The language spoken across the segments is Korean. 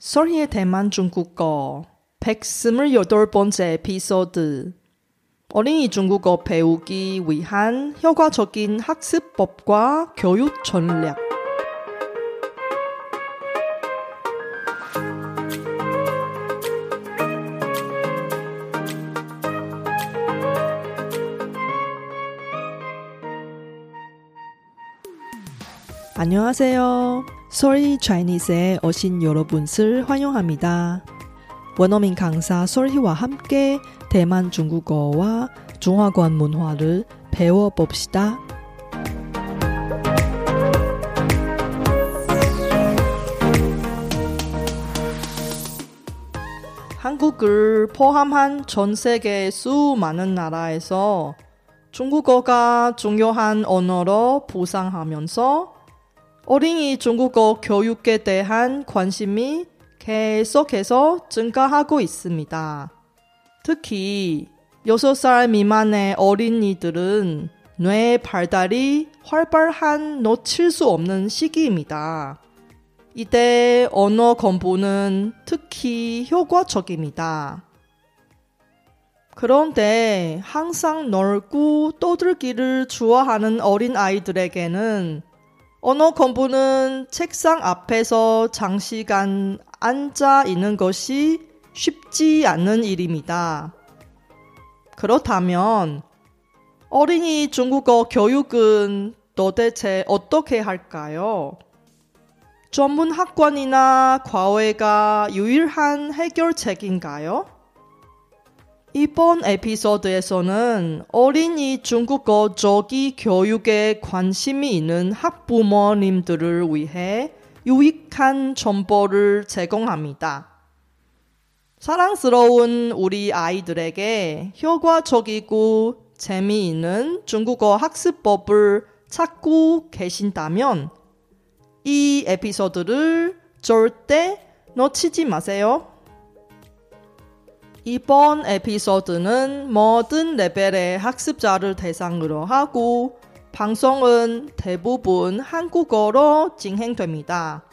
설희의 대만 중국어 128번째 에피소드 어린이 중국어 배우기 위한 효과적인 학습법과 교육 전략 안녕하세요. Sorry Chinese에 오신 여러분을 환영합니다. 원어민 강사 솔희와 함께 대만 중국어와 중화권 문화를 배워봅시다. 한국을 포함한 전 세계 수많은 나라에서 중국어가 중요한 언어로 부상하면서 어린이 중국어 교육에 대한 관심이 계속해서 증가하고 있습니다. 특히 6살 미만의 어린이들은 뇌 발달이 활발한 놓칠 수 없는 시기입니다. 이때 언어 공부는 특히 효과적입니다. 그런데 항상 놀고 떠들기를 좋아하는 어린 아이들에게는 언어 공부는 책상 앞에서 장시간 앉아 있는 것이 쉽지 않은 일입니다. 그렇다면 어린이 중국어 교육은 도대체 어떻게 할까요? 전문 학원이나 과외가 유일한 해결책인가요? 이번 에피소드에서는 어린이 중국어 조기 교육에 관심이 있는 학부모님들을 위해 유익한 정보를 제공합니다. 사랑스러운 우리 아이들에게 효과적이고 재미있는 중국어 학습법을 찾고 계신다면 이 에피소드를 절대 놓치지 마세요. 이번 에피소드는 모든 레벨의 학습자를 대상으로 하고 방송은 대부분 한국어로 진행됩니다.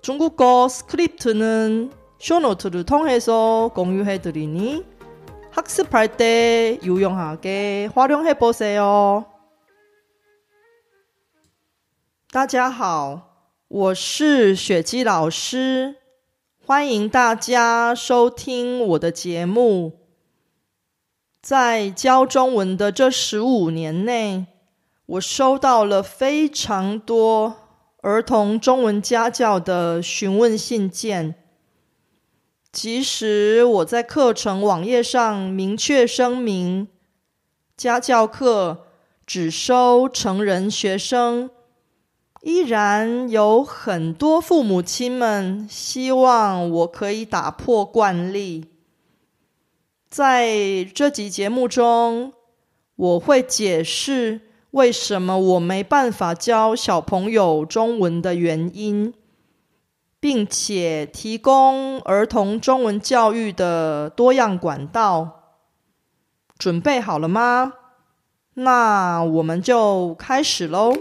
중국어 스크립트는 쇼노트를 통해서 공유해드리니 학습할 때 유용하게 활용해보세요. 大家好，我是雪姬老师。 欢迎大家收听我的节目。在教中文的这十五年内，我收到了非常多儿童中文家教的询问信件。即使我在课程网页上明确声明，家教课只收成人学生。依然有很多父母亲们希望我可以打破惯例。在这集节目中，我会解释为什么我没办法教小朋友中文的原因，并且提供儿童中文教育的多样管道。准备好了吗？那我们就开始喽。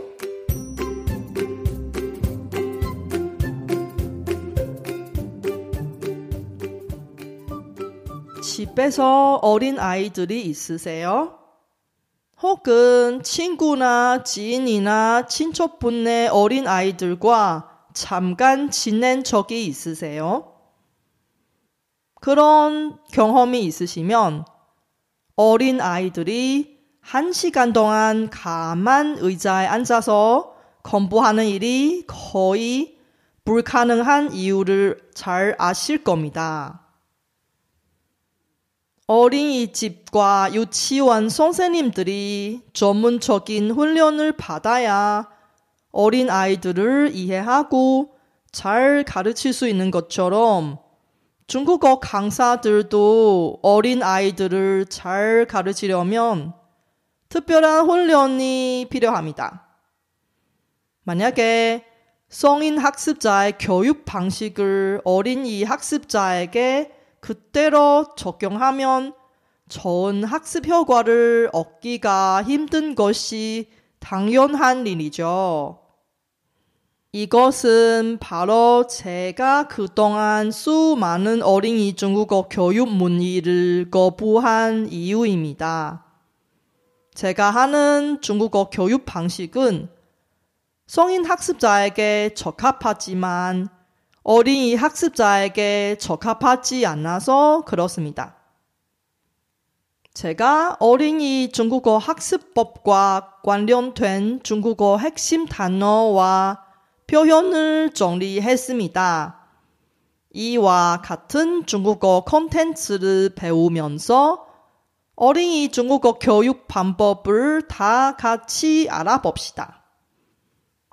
집에서 어린 아이들이 있으세요? 혹은 친구나 지인이나 친척분의 어린 아이들과 잠깐 지낸 적이 있으세요? 그런 경험이 있으시면 어린 아이들이 한 시간 동안 가만 의자에 앉아서 공부하는 일이 거의 불가능한 이유를 잘 아실 겁니다. 어린이집과 유치원 선생님들이 전문적인 훈련을 받아야 어린 아이들을 이해하고 잘 가르칠 수 있는 것처럼 중국어 강사들도 어린 아이들을 잘 가르치려면 특별한 훈련이 필요합니다. 만약에 성인 학습자의 교육 방식을 어린이 학습자에게 그때로 적용하면 좋은 학습 효과를 얻기가 힘든 것이 당연한 일이죠. 이것은 바로 제가 그동안 수많은 어린이 중국어 교육 문의를 거부한 이유입니다. 제가 하는 중국어 교육 방식은 성인 학습자에게 적합하지만 어린이 학습자에게 적합하지 않아서 그렇습니다. 제가 어린이 중국어 학습법과 관련된 중국어 핵심 단어와 표현을 정리했습니다. 이와 같은 중국어 콘텐츠를 배우면서 어린이 중국어 교육 방법을 다 같이 알아봅시다.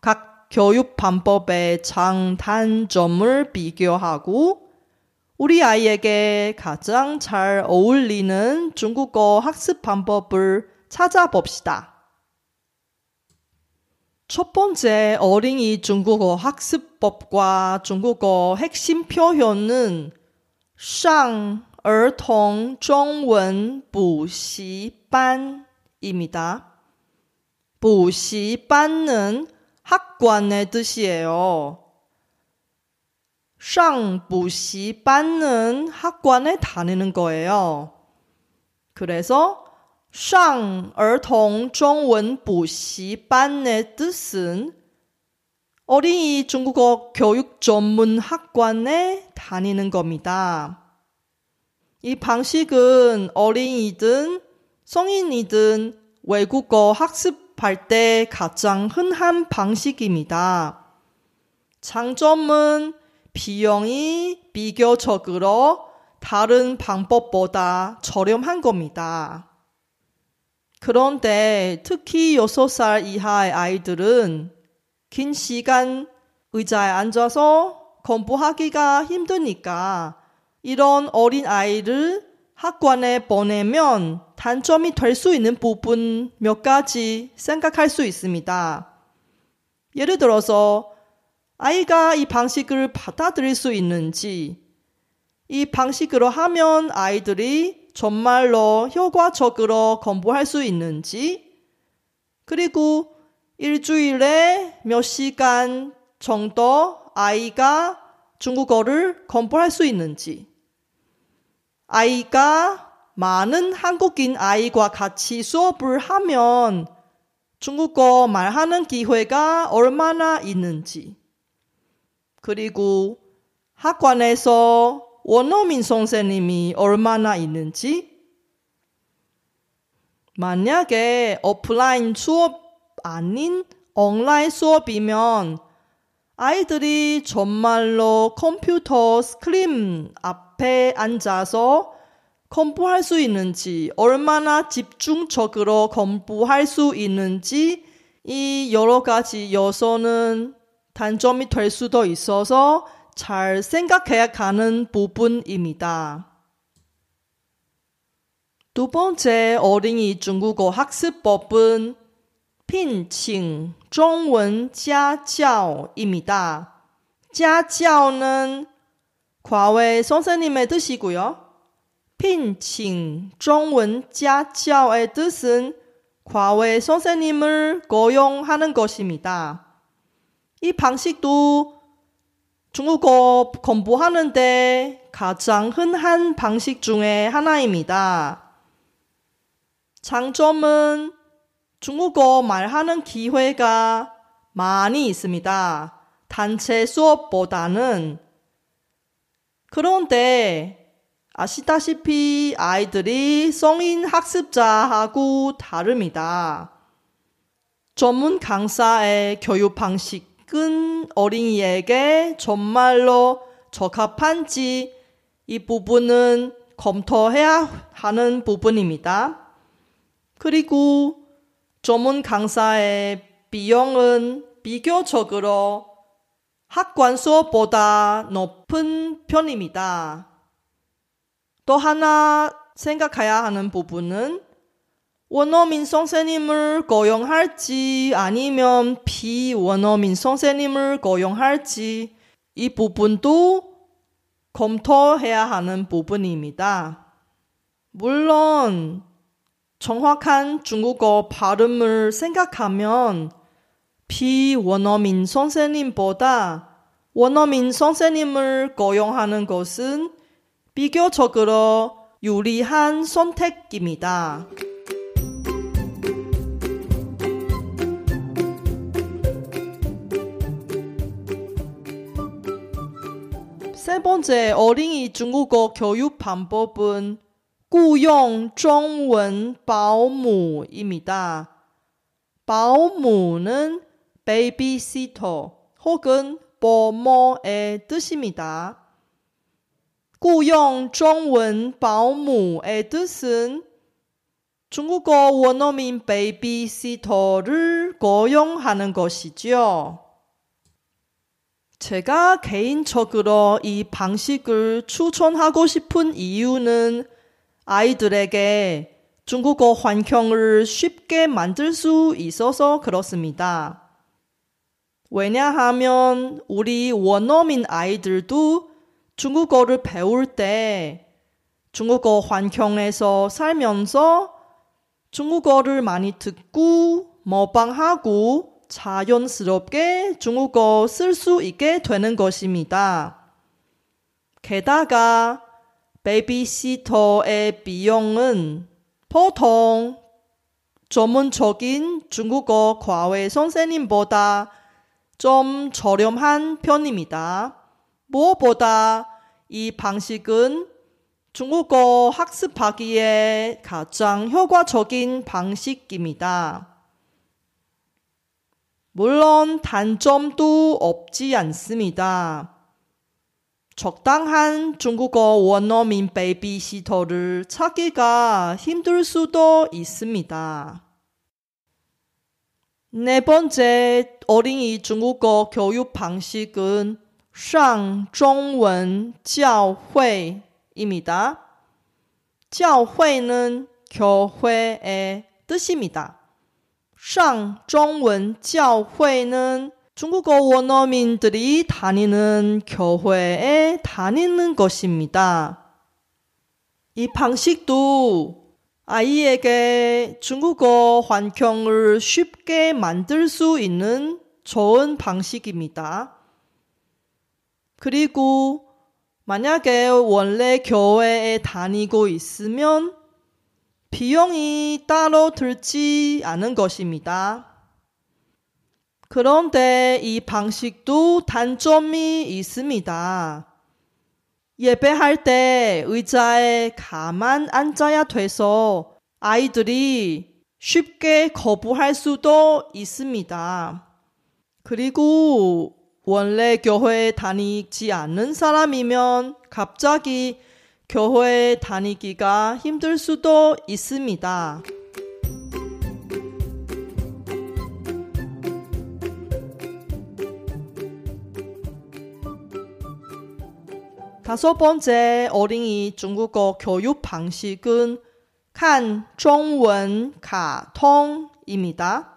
각 교육 방법의 장단점을 비교하고 우리 아이에게 가장 잘 어울리는 중국어 학습 방법을 찾아봅시다. 첫 번째 어린이 중국어 학습법과 중국어 핵심 표현은 上儿童中文补习班입니다. 补习班은 학관의 뜻이에요. 上补习班은 학관에 다니는 거예요. 그래서 上儿童中文补习班의 뜻은 어린이 중국어 교육 전문 학관에 다니는 겁니다. 이 방식은 어린이든 성인이든 외국어 학습 할 때 가장 흔한 방식입니다. 장점은 비용이 비교적으로 다른 방법보다 저렴한 겁니다. 그런데 특히 6살 이하의 아이들은 긴 시간 의자에 앉아서 공부하기가 힘드니까 이런 어린 아이를 학관에 보내면 단점이 될 수 있는 부분 몇 가지 생각할 수 있습니다. 예를 들어서 아이가 이 방식을 받아들일 수 있는지, 이 방식으로 하면 아이들이 정말로 효과적으로 공부할 수 있는지, 그리고 일주일에 몇 시간 정도 아이가 중국어를 공부할 수 있는지, 아이가 많은 한국인 아이와 같이 수업을 하면 중국어 말하는 기회가 얼마나 있는지, 그리고 학관에서 원어민 선생님이 얼마나 있는지, 만약에 오프라인 수업 아닌 온라인 수업이면 아이들이 정말로 컴퓨터 스크린 앞에 앉아서 공부할 수 있는지, 얼마나 집중적으로 공부할 수 있는지, 이 여러 가지 요소는 단점이 될 수도 있어서 잘 생각해야 하는 부분입니다. 두 번째 어린이 중국어 학습법은 핀칭 중원 자자오입니다. 자자오는 과외 선생님의 뜻이고요. 聘请 中文家教의 뜻은 과외 선생님을 고용하는 것입니다. 이 방식도 중국어 공부하는데 가장 흔한 방식 중에 하나입니다. 장점은 중국어 말하는 기회가 많이 있습니다. 단체 수업보다는. 그런데 아시다시피 아이들이 성인 학습자하고 다릅니다. 전문 강사의 교육 방식 큰 어린이에게 정말로 적합한지 이 부분은 검토해야 하는 부분입니다. 그리고 전문 강사의 비용은 비교적으로 학관 수업보다 높은 편입니다. 또 하나 생각해야 하는 부분은 원어민 선생님을 고용할지 아니면 비원어민 선생님을 고용할지 이 부분도 검토해야 하는 부분입니다. 물론 정확한 중국어 발음을 생각하면 비원어민 선생님보다 원어민 선생님을 고용하는 것은 비교적으로 유리한 선택입니다. 세 번째 어린이 중국어 교육 방법은 구용 중원 바오무입니다. 保姆는 베이비시터 혹은 보모의 뜻입니다. 雇佣中文保姆의 뜻은 중국어 원어민 베이비시터를 고용하는 것이죠. 제가 개인적으로 이 방식을 추천하고 싶은 이유는 아이들에게 중국어 환경을 쉽게 만들 수 있어서 그렇습니다. 왜냐하면 우리 원어민 아이들도 중국어를 배울 때 중국어 환경에서 살면서 중국어를 많이 듣고 모방하고 자연스럽게 중국어 쓸 수 있게 되는 것입니다. 게다가 베이비시터의 비용은 보통 전문적인 중국어 과외 선생님보다 좀 저렴한 편입니다. 무엇보다 이 방식은 중국어 학습하기에 가장 효과적인 방식입니다. 물론 단점도 없지 않습니다. 적당한 중국어 원어민 베이비시터를 찾기가 힘들 수도 있습니다. 네 번째 어린이 중국어 교육 방식은 上中文教会입니다. 教会는 교회의 뜻입니다. 上中文教会는 중국어 원어민들이 다니는 교회에 다니는 것입니다. 이 방식도 아이에게 중국어 환경을 쉽게 만들 수 있는 좋은 방식입니다. 그리고 만약에 원래 교회에 다니고 있으면 비용이 따로 들지 않은 것입니다. 그런데 이 방식도 단점이 있습니다. 예배할 때 의자에 가만 앉아야 돼서 아이들이 쉽게 거부할 수도 있습니다. 그리고 원래 교회에 다니지 않는 사람이면 갑자기 교회에 다니기가 힘들 수도 있습니다. 다섯 번째 어린이 중국어 교육 방식은 칸 중원 가통입니다.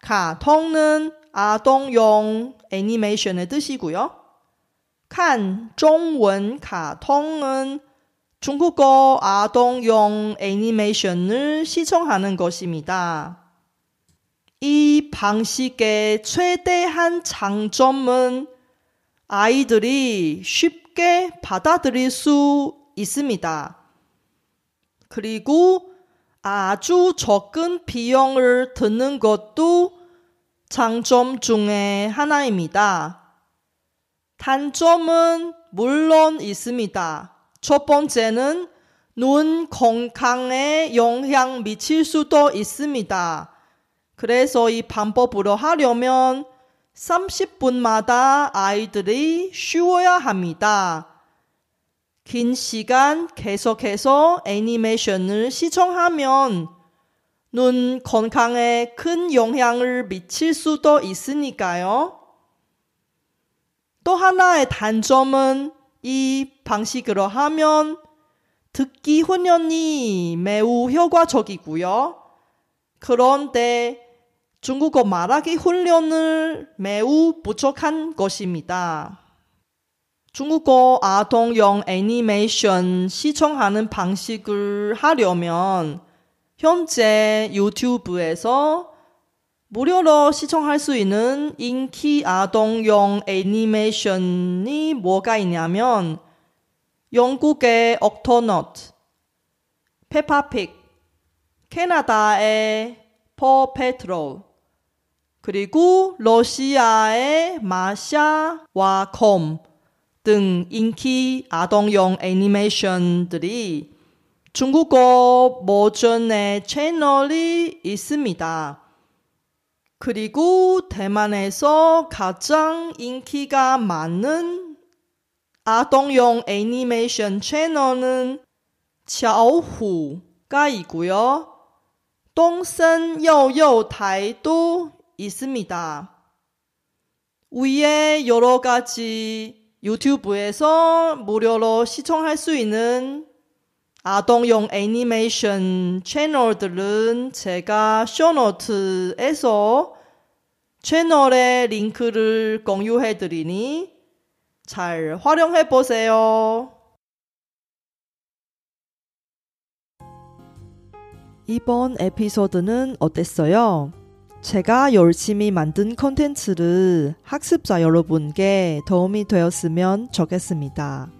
가통은 아동용 애니메이션의 뜻이고요. 칸 중원 카통은 중국어 아동용 애니메이션을 시청하는 것입니다. 이 방식의 최대한 장점은 아이들이 쉽게 받아들일 수 있습니다. 그리고 아주 적은 비용을 드는 것도 장점 중에 하나입니다. 단점은 물론 있습니다. 첫 번째는 눈 건강에 영향 미칠 수도 있습니다. 그래서 이 방법으로 하려면 30분마다 아이들이 쉬어야 합니다. 긴 시간 계속해서 애니메이션을 시청하면 눈 건강에 큰 영향을 미칠 수도 있으니까요. 또 하나의 단점은 이 방식으로 하면 듣기 훈련이 매우 효과적이고요. 그런데 중국어 말하기 훈련을 매우 부족한 것입니다. 중국어 아동용 애니메이션 시청하는 방식을 하려면 현재 유튜브에서 무료로 시청할 수 있는 인기 아동용 애니메이션이 뭐가 있냐면 영국의 옥토너트, 페파픽, 캐나다의 퍼페트롤, 그리고 러시아의 마샤와 콤등 인기 아동용 애니메이션들이 중국어 버전의 채널이 있습니다. 그리고 대만에서 가장 인기가 많은 아동용 애니메이션 채널은 샤오후가 있고요. 똥센요요타이도 있습니다. 위에 여러 가지 유튜브에서 무료로 시청할 수 있는 아동용 애니메이션 채널들은 제가 쇼노트에서 채널의 링크를 공유해 드리니 잘 활용해 보세요. 이번 에피소드는 어땠어요? 제가 열심히 만든 컨텐츠를 학습자 여러분께 도움이 되었으면 좋겠습니다.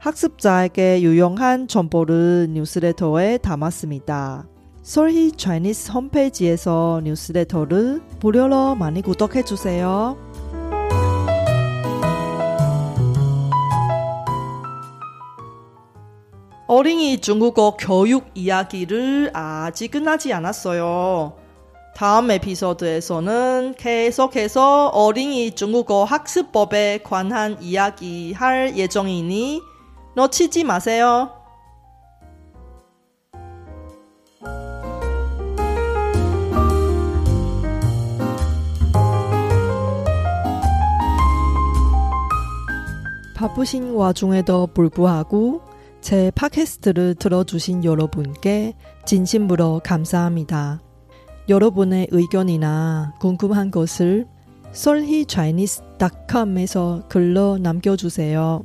학습자에게 유용한 정보를 뉴스레터에 담았습니다. 솔희 차이니스 홈페이지에서 뉴스레터를 무료로 많이 구독해 주세요. 어린이 중국어 교육 이야기를 아직 끝나지 않았어요. 다음 에피소드에서는 계속해서 어린이 중국어 학습법에 관한 이야기 할 예정이니 놓치지 마세요. 바쁘신 와중에도 불구하고 제 팟캐스트를 들어주신 여러분께 진심으로 감사합니다. 여러분의 의견이나 궁금한 것을 solhichinese.com에서 글로 남겨주세요.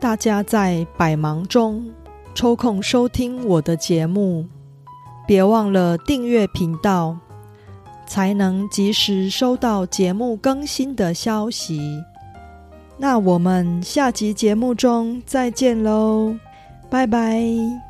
大家在百忙中抽空收听我的节目，别忘了订阅频道，才能及时收到节目更新的消息。那我们下集节目中再见喽，拜拜。